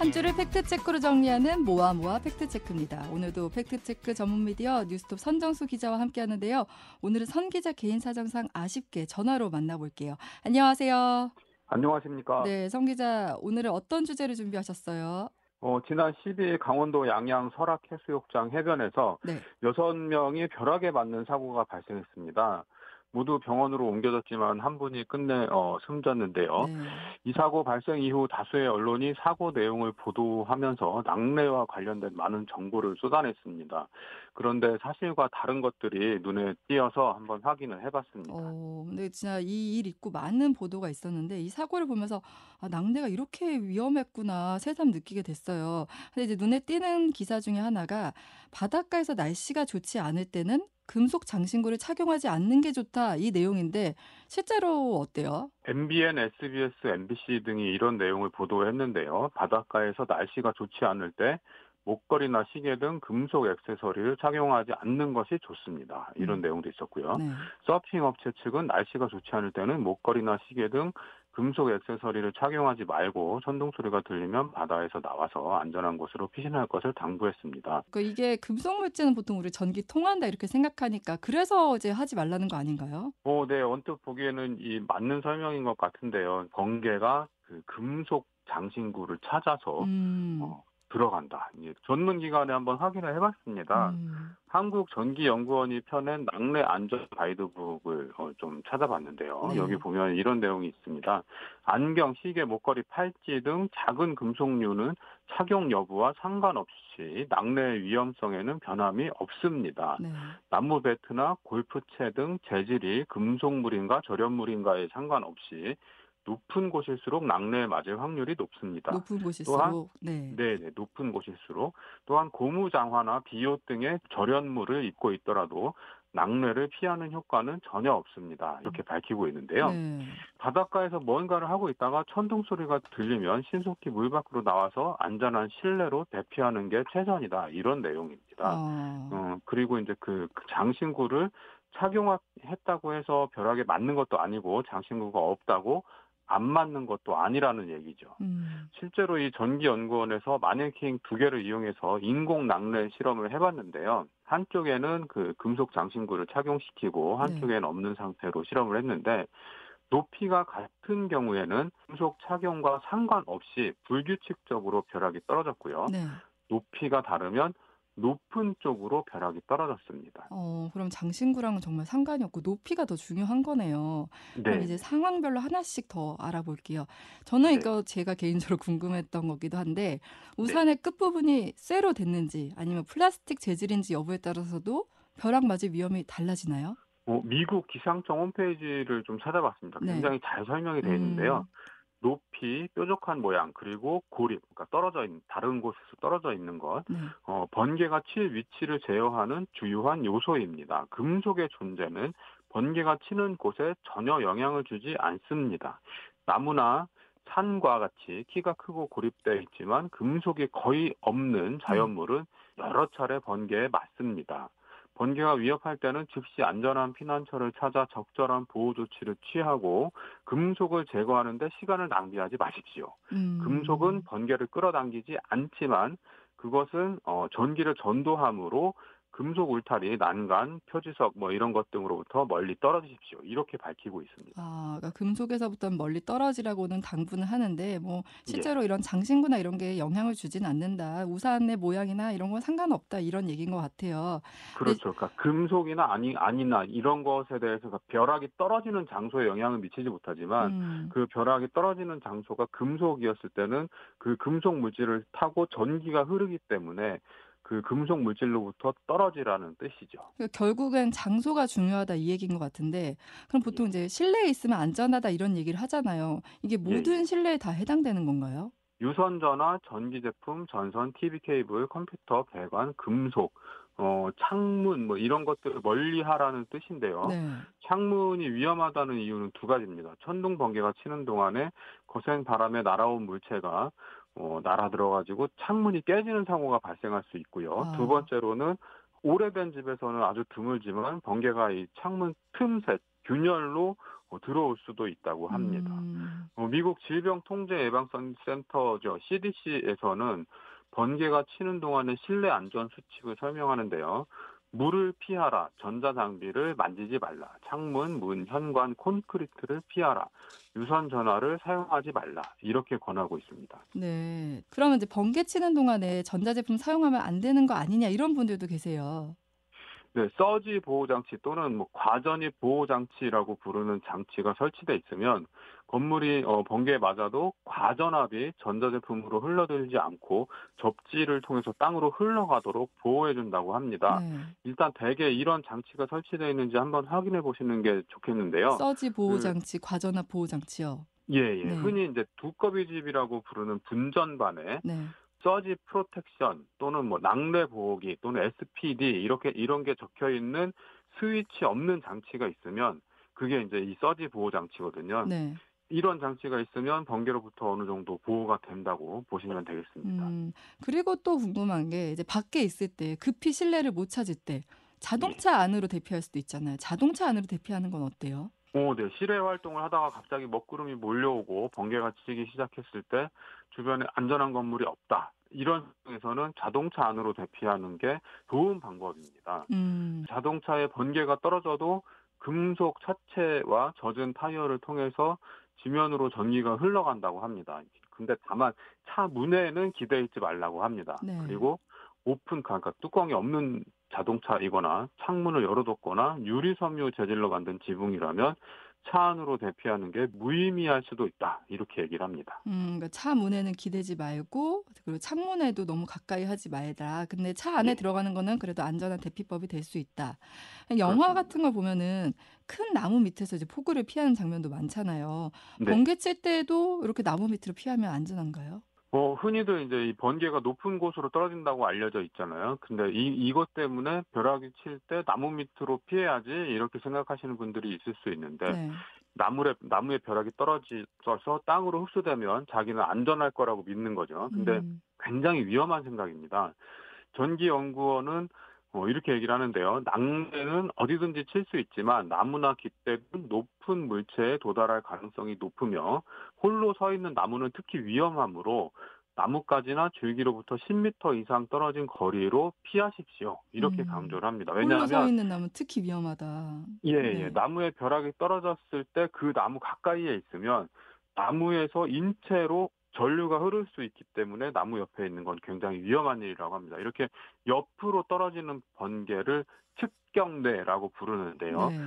한 주를 팩트체크로 정리하는 모아모아 팩트체크입니다. 오늘도 팩트체크 전문 미디어 뉴스톱 선정수 기자와 함께 하는데요. 오늘은 선 기자 개인 사정상 아쉽게 전화로 만나볼게요. 안녕하세요. 안녕하십니까. 네, 선 기자 오늘은 어떤 주제를 준비하셨어요? 어, 지난 12일 강원도 양양 설악해수욕장 해변에서 네. 6명이 벼락에 맞는 사고가 발생했습니다. 모두 병원으로 옮겨졌지만 한 분이 끝내 어, 숨졌는데요. 네. 이 사고 발생 이후 다수의 언론이 사고 내용을 보도하면서 낙뢰와 관련된 많은 정보를 쏟아냈습니다. 그런데 사실과 다른 것들이 눈에 띄어서 한번 확인을 해봤습니다. 어, 근데 진짜 이 일 있고 많은 보도가 있었는데 이 사고를 보면서 아, 낙내가 이렇게 위험했구나 새삼 느끼게 됐어요. 근데 이제 눈에 띄는 기사 중에 하나가 바닷가에서 날씨가 좋지 않을 때는 금속 장신구를 착용하지 않는 게 좋다 이 내용인데 실제로 어때요? MBN, SBS, MBC 등이 이런 내용을 보도했는데요. 바닷가에서 날씨가 좋지 않을 때 목걸이나 시계 등 금속 액세서리를 착용하지 않는 것이 좋습니다. 이런 음. 내용도 있었고요. 네. 서핑 업체 측은 날씨가 좋지 않을 때는 목걸이나 시계 등 금속 액세서리를 착용하지 말고 천둥 소리가 들리면 바다에서 나와서 안전한 곳으로 피신할 것을 당부했습니다. 그 이게 금속 물질은 보통 우리 전기 통한다 이렇게 생각하니까 그래서 이제 하지 말라는 거 아닌가요? 어, 네, 언뜻 보기에는 이 맞는 설명인 것 같은데요. 번개가 그 금속 장신구를 찾아서 음. 어, 들어간다. 이제 전문 기관에 한번 확인을 해봤습니다. 음. 한국전기연구원이 펴낸 낙뢰 안전 가이드북을 어, 좀 찾아봤는데요. 네. 여기 보면 이런 내용이 있습니다. 안경, 시계, 목걸이, 팔찌 등 작은 금속류는 착용 여부와 상관없이 낙뢰 위험성에는 변함이 없습니다. 네. 나무 배트나 골프채 등 재질이 금속물인가 절연물인가에 상관없이 높은 곳일수록 낙뢰에 맞을 확률이 높습니다. 높은 곳일수록 네. 네네, 높은 곳일수록 또한 고무장화나 비옷 등의 절연물을 입고 있더라도 낙뢰를 피하는 효과는 전혀 없습니다. 이렇게 밝히고 있는데요. 네. 바닷가에서 뭔가를 하고 있다가 천둥 소리가 들리면 신속히 물 밖으로 나와서 안전한 실내로 대피하는 게 최선이다. 이런 내용입니다. 아. 어, 그리고 이제 그, 그 장신구를 착용했다고 해서 벼락에 맞는 것도 아니고 장신구가 없다고 안 맞는 것도 아니라는 얘기죠. 음. 실제로 이 전기연구원에서 마네킹 두 개를 이용해서 인공 낙뢰 실험을 해봤는데요. 한쪽에는 그 금속 장신구를 착용시키고 한쪽에는 없는 상태로 실험을 했는데 높이가 같은 경우에는 금속 착용과 상관없이 불규칙적으로 벼락이 떨어졌고요. 네. 높이가 다르면 높은 쪽으로 벼락이 떨어졌습니다. 어, 그럼 장신구랑은 정말 상관이 없고 높이가 더 중요한 거네요. 그럼 네. 이제 상황별로 하나씩 더 알아볼게요. 저는 네. 이거 제가 개인적으로 궁금했던 거기도 한데 우산의 끝부분이 쇠로 됐는지 아니면 플라스틱 재질인지 여부에 따라서도 벼락 맞을 위험이 달라지나요? 어, 미국 기상청 홈페이지를 좀 찾아봤습니다. 네. 굉장히 잘 설명이 되어 있는데요. 음. 높이, 뾰족한 모양, 그리고 고립, 그러니까 떨어져 있는 다른 곳에서 떨어져 있는 것, 네. 어, 번개가 칠 위치를 제어하는 주요한 요소입니다. 금속의 존재는 번개가 치는 곳에 전혀 영향을 주지 않습니다. 나무나 산과 같이 키가 크고 고립되어 있지만 금속이 거의 없는 자연물은 여러 차례 번개에 맞습니다. 번개가 위협할 때는 즉시 안전한 피난처를 찾아 적절한 보호 조치를 취하고 금속을 제거하는데 시간을 낭비하지 마십시오. 음. 금속은 번개를 끌어당기지 않지만 그것은 어, 전기를 전도함으로 금속 울타리, 난간, 표지석 뭐 이런 것 등으로부터 멀리 떨어지십시오. 이렇게 밝히고 있습니다. 아, 그러니까 금속에서부터 멀리 떨어지라고는 당부는 하는데 뭐 예. 실제로 이런 장신구나 이런 게 영향을 주진 않는다. 우산의 모양이나 이런 건 상관없다. 이런 얘기인 것 같아요. 그렇죠. 그러니까 금속이나 아니 아니나 이런 것에 대해서 그러니까 벼락이 떨어지는 장소에 영향을 미치지 못하지만 음. 그 벼락이 떨어지는 장소가 금속이었을 때는 그 금속 물질을 타고 전기가 흐르기 때문에 그 금속 물질로부터 떨어지라는 뜻이죠. 그러니까 결국엔 장소가 중요하다 이 얘기인 것 같은데 그럼 보통 예. 이제 실내에 있으면 안전하다 이런 얘기를 하잖아요. 이게 모든 실내에 다 해당되는 건가요? 유선전화, 전기 제품, 전선, TV 케이블, 컴퓨터, 배관, 금속, 어, 창문 뭐 이런 것들을 멀리하라는 뜻인데요. 네. 창문이 위험하다는 이유는 두 가지입니다. 천둥 번개가 치는 동안에 거센 바람에 날아온 물체가 어, 날아들어가지고 창문이 깨지는 사고가 발생할 수 있고요. 아. 두 번째로는 오래된 집에서는 아주 드물지만 번개가 이 창문 틈새 균열로 어, 들어올 수도 있다고 합니다. 음. 어, 미국 질병통제예방센터죠 CDC에서는 번개가 치는 동안의 실내 안전 수칙을 설명하는데요. 물을 피하라, 전자장비를 만지지 말라, 창문, 문, 현관, 콘크리트를 피하라, 유선 전화를 사용하지 말라 이렇게 권하고 있습니다. 네. 그러면 이제 번개 치는 동안에 전자제품 사용하면 안 되는 거 아니냐 이런 분들도 계세요. 네, 서지 보호 장치 또는 뭐 과전입 보호 장치라고 부르는 장치가 설치돼 있으면 건물이 어, 번개에 맞아도 과전압이 전자제품으로 흘러들지 않고 접지를 통해서 땅으로 흘러가도록 보호해 준다고 합니다. 네. 일단 대개 이런 장치가 설치되어 있는지 한번 확인해 보시는 게 좋겠는데요. 서지 보호 그- 장치, 과전압 보호 장치요. 예, 예. 네. 흔히 이제 두꺼비 집이라고 부르는 분전반에 네. 서지 프로텍션 또는 뭐 낙뢰 보호기 또는 SPD 이렇게 이런 게 적혀 있는 스위치 없는 장치가 있으면 그게 이제 이 서지 보호 장치거든요. 네. 이런 장치가 있으면 번개로부터 어느 정도 보호가 된다고 보시면 되겠습니다. 음. 그리고 또 궁금한 게 이제 밖에 있을 때 급히 실내를 못 찾을 때 자동차 안으로 대피할 수도 있잖아요. 자동차 안으로 대피하는 건 어때요? 오, 네. 실외 활동을 하다가 갑자기 먹구름이 몰려오고 번개가 치기 시작했을 때 주변에 안전한 건물이 없다. 이런 상황에서는 자동차 안으로 대피하는 게 좋은 방법입니다. 음. 자동차에 번개가 떨어져도 금속 차체와 젖은 타이어를 통해서 지면으로 전기가 흘러간다고 합니다. 근데 다만 차 문에는 기대어 있지 말라고 합니다. 네. 그리고 오픈 카, 그러니까 뚜껑이 없는 자동차이거나 창문을 열어뒀거나 유리 섬유 재질로 만든 지붕이라면 차 안으로 대피하는 게 무의미할 수도 있다. 이렇게 얘기를 합니다. 음, 그러니까 차 문에는 기대지 말고 그리고 창문에도 너무 가까이 하지 말라. 근데 차 안에 네. 들어가는 거는 그래도 안전한 대피법이 될 수 있다. 영화 그렇습니다. 같은 걸 보면은 큰 나무 밑에서 이제 폭우를 피하는 장면도 많잖아요. 네. 번개 칠 때도 이렇게 나무 밑으로 피하면 안전한가요? 뭐 흔히들 이제 이 번개가 높은 곳으로 떨어진다고 알려져 있잖아요. 근데 이 이것 때문에 벼락이 칠 때 나무 밑으로 피해야지 이렇게 생각하시는 분들이 있을 수 있는데 네. 나무에 나무에 벼락이 떨어져서 땅으로 흡수되면 자기는 안전할 거라고 믿는 거죠. 근데 음, 굉장히 위험한 생각입니다. 전기연구원은 어, 이렇게 얘기를 하는데요. 낙뢰는 어디든지 칠 수 있지만 나무나 깃대는 높은 물체에 도달할 가능성이 높으며 홀로 서 있는 나무는 특히 위험하므로 나뭇가지나 줄기로부터 10m 이상 떨어진 거리로 피하십시오. 이렇게 음. 강조를 합니다. 홀로 서 왜냐하면 있는 나무 특히 위험하다. 예, 네. 예. 나무에 벼락이 떨어졌을 때 그 나무 가까이에 있으면 나무에서 인체로 전류가 흐를 수 있기 때문에 나무 옆에 있는 건 굉장히 위험한 일이라고 합니다. 이렇게 옆으로 떨어지는 번개를 측경례라고 부르는데요. 네.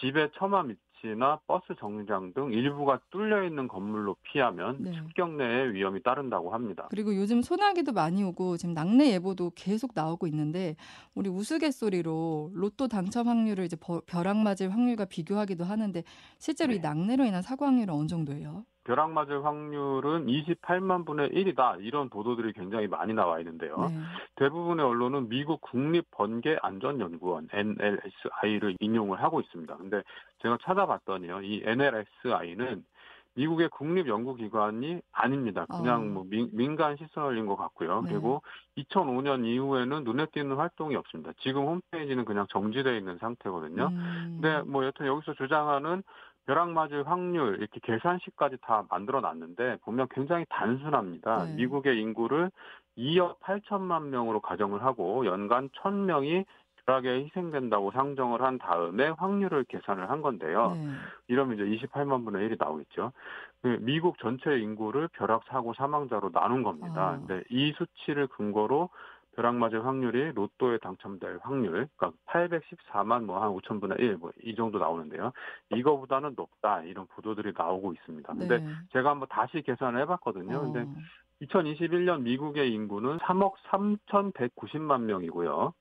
집의 처마 밑이나 버스 정류장 등 일부가 뚫려 있는 건물로 피하면 네. 측경례의 위험이 따른다고 합니다. 그리고 요즘 소나기도 많이 오고 지금 낙뢰 예보도 계속 나오고 있는데 우리 우스갯소리로 로또 당첨 확률을 이제 버- 벼락 맞을 확률과 비교하기도 하는데 실제로 이 네. 낙뢰로 인한 사고 확률은 어느 정도예요? 벼락 맞을 확률은 28만 분의 1이다. 이런 보도들이 굉장히 많이 나와 있는데요. 네. 대부분의 언론은 미국 국립번개안전연구원 NLSI를 인용을 하고 있습니다. 근데 제가 찾아봤더니요, 이 NLSI는 미국의 국립연구기관이 아닙니다. 그냥 어. 뭐 민, 간 시설인 것 같고요. 네. 그리고 2005년 이후에는 눈에 띄는 활동이 없습니다. 지금 홈페이지는 그냥 정지되어 있는 상태거든요. 음, 근데 뭐 여튼 여기서 주장하는 벼락 맞을 확률 이렇게 계산식까지 다 만들어 놨는데 보면 굉장히 단순합니다. 네. 미국의 인구를 2억 8천만 명으로 가정을 하고 연간 1000명이 벼락에 희생된다고 상정을 한 다음에 확률을 계산을 한 건데요. 네. 이러면 이제 28만 분의 1이 나오겠죠. 그 미국 전체 인구를 벼락 사고 사망자로 나눈 겁니다. 아. 근데 이 수치를 근거로 벼락 맞을 확률이 로또에 당첨될 확률, 그러니까 814만 뭐 한 5천 분의 1, 뭐 이 정도 나오는데요. 이거보다는 높다 이런 보도들이 나오고 있습니다. 근데 네. 제가 한번 다시 계산을 해봤거든요. 어, 근데 2021년 미국의 인구는 3억 3,190만 명이고요.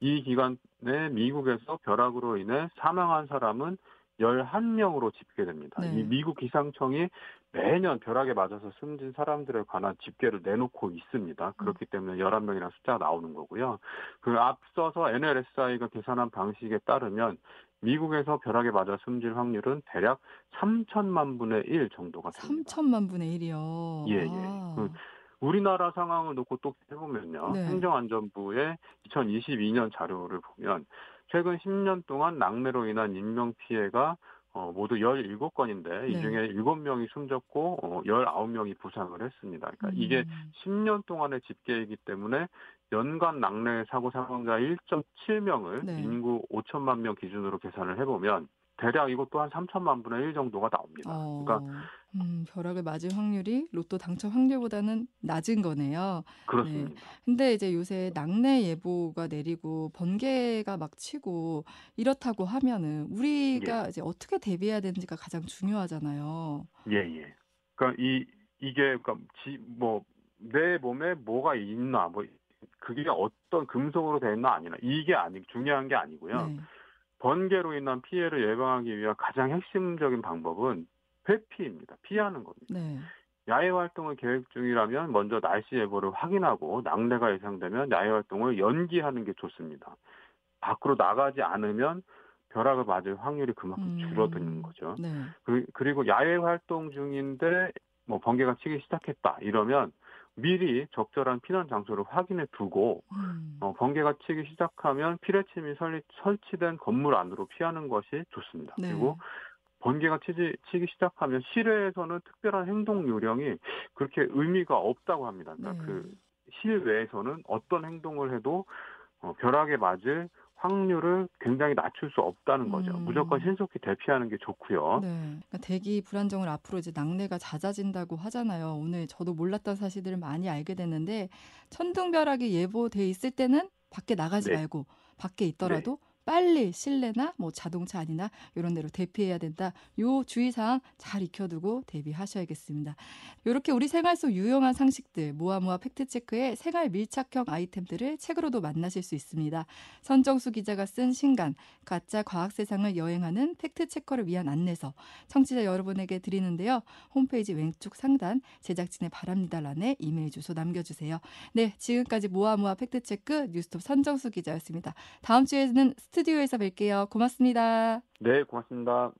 이 기간에 미국에서 벼락으로 인해 사망한 사람은 11명으로 집계됩니다. 네. 이 미국 기상청이 매년 벼락에 맞아서 숨진 사람들에 관한 집계를 내놓고 있습니다. 그렇기 때문에 11명이라는 숫자가 나오는 거고요. 그 앞서서 NLSI가 계산한 방식에 따르면 미국에서 벼락에 맞아 숨질 확률은 대략 3천만 분의 1 정도가 됩니다. 3천만 분의 1이요. 예, 예. 아, 그 우리나라 상황을 놓고 또 해보면요. 네. 행정안전부의 2022년 자료를 보면 최근 10년 동안 낙뢰로 인한 인명 피해가 어, 모두 17건인데 이 네. 중에 7명이 숨졌고 어, 19명이 부상을 했습니다. 그러니까 이게 음. 10년 동안의 집계이기 때문에 연간 낙뢰 사고 사망자 1.7명을 네. 인구 5천만 명 기준으로 계산을 해보면 대략 이것도 한 3천만 분의 1 정도가 나옵니다. 어, 그러니까 음, 벼락을 맞을 확률이 로또 당첨 확률보다는 낮은 거네요. 그렇습니다. 근데 이제 요새 낙내 예보가 내리고 번개가 막 치고 이렇다고 하면은 예. 우리가 이제 어떻게 대비해야 되는지가 가장 중요하잖아요. 예, 예. 그러니까 이 이게 그러니까 지, 뭐, 내 몸에 뭐가 있나 뭐 그게 어떤 금속으로 되어 있나 아니나 이게 아니 중요한 게 아니고요. 네. 번개로 인한 피해를 예방하기 위한 가장 핵심적인 방법은 회피입니다. 피하는 겁니다. 네. 야외 활동을 계획 중이라면 먼저 날씨 예보를 확인하고 낙뢰가 예상되면 야외 활동을 연기하는 게 좋습니다. 밖으로 나가지 않으면 벼락을 맞을 확률이 그만큼 음, 줄어드는 거죠. 네. 그- 그리고 야외 활동 중인데 뭐 번개가 치기 시작했다 이러면 미리 적절한 피난 장소를 확인해 두고 음. 어, 번개가 치기 시작하면 피뢰침이 설리, 설치된 건물 안으로 피하는 것이 좋습니다. 네. 그리고 번개가 치지, 치기 시작하면 실외에서는 특별한 행동 요령이 그렇게 의미가 없다고 합니다. 그러니까 네. 그 실외에서는 어떤 행동을 해도 어, 벼락에 맞을 확률을 굉장히 낮출 수 없다는 거죠. 음. 무조건 신속히 대피하는 게 좋고요. 네. 그러니까 대기 불안정을 앞으로 이제 낙뢰가 잦아진다고 하잖아요. 오늘 저도 몰랐던 사실들을 많이 알게 됐는데 천둥벼락이 예보돼 있을 때는 밖에 나가지 네. 말고 밖에 있더라도 빨리 실내나 뭐 자동차 안이나 이런 데로 대피해야 된다. 요 주의사항 잘 익혀두고 대비하셔야겠습니다. 이렇게 우리 생활 속 유용한 상식들 모아 모아 팩트체크의 생활 밀착형 아이템들을 책으로도 만나실 수 있습니다. 선정수 기자가 쓴 신간 가짜 과학 세상을 여행하는 팩트체커를 위한 안내서 청취자 여러분에게 드리는데요. 홈페이지 왼쪽 상단 제작진의 바랍니다란에 이메일 주소 남겨주세요. 네, 지금까지 모아 모아 팩트체크 뉴스톱 선정수 기자였습니다. 다음 주에는 스튜디오에서 뵐게요. 고맙습니다. 네, 고맙습니다.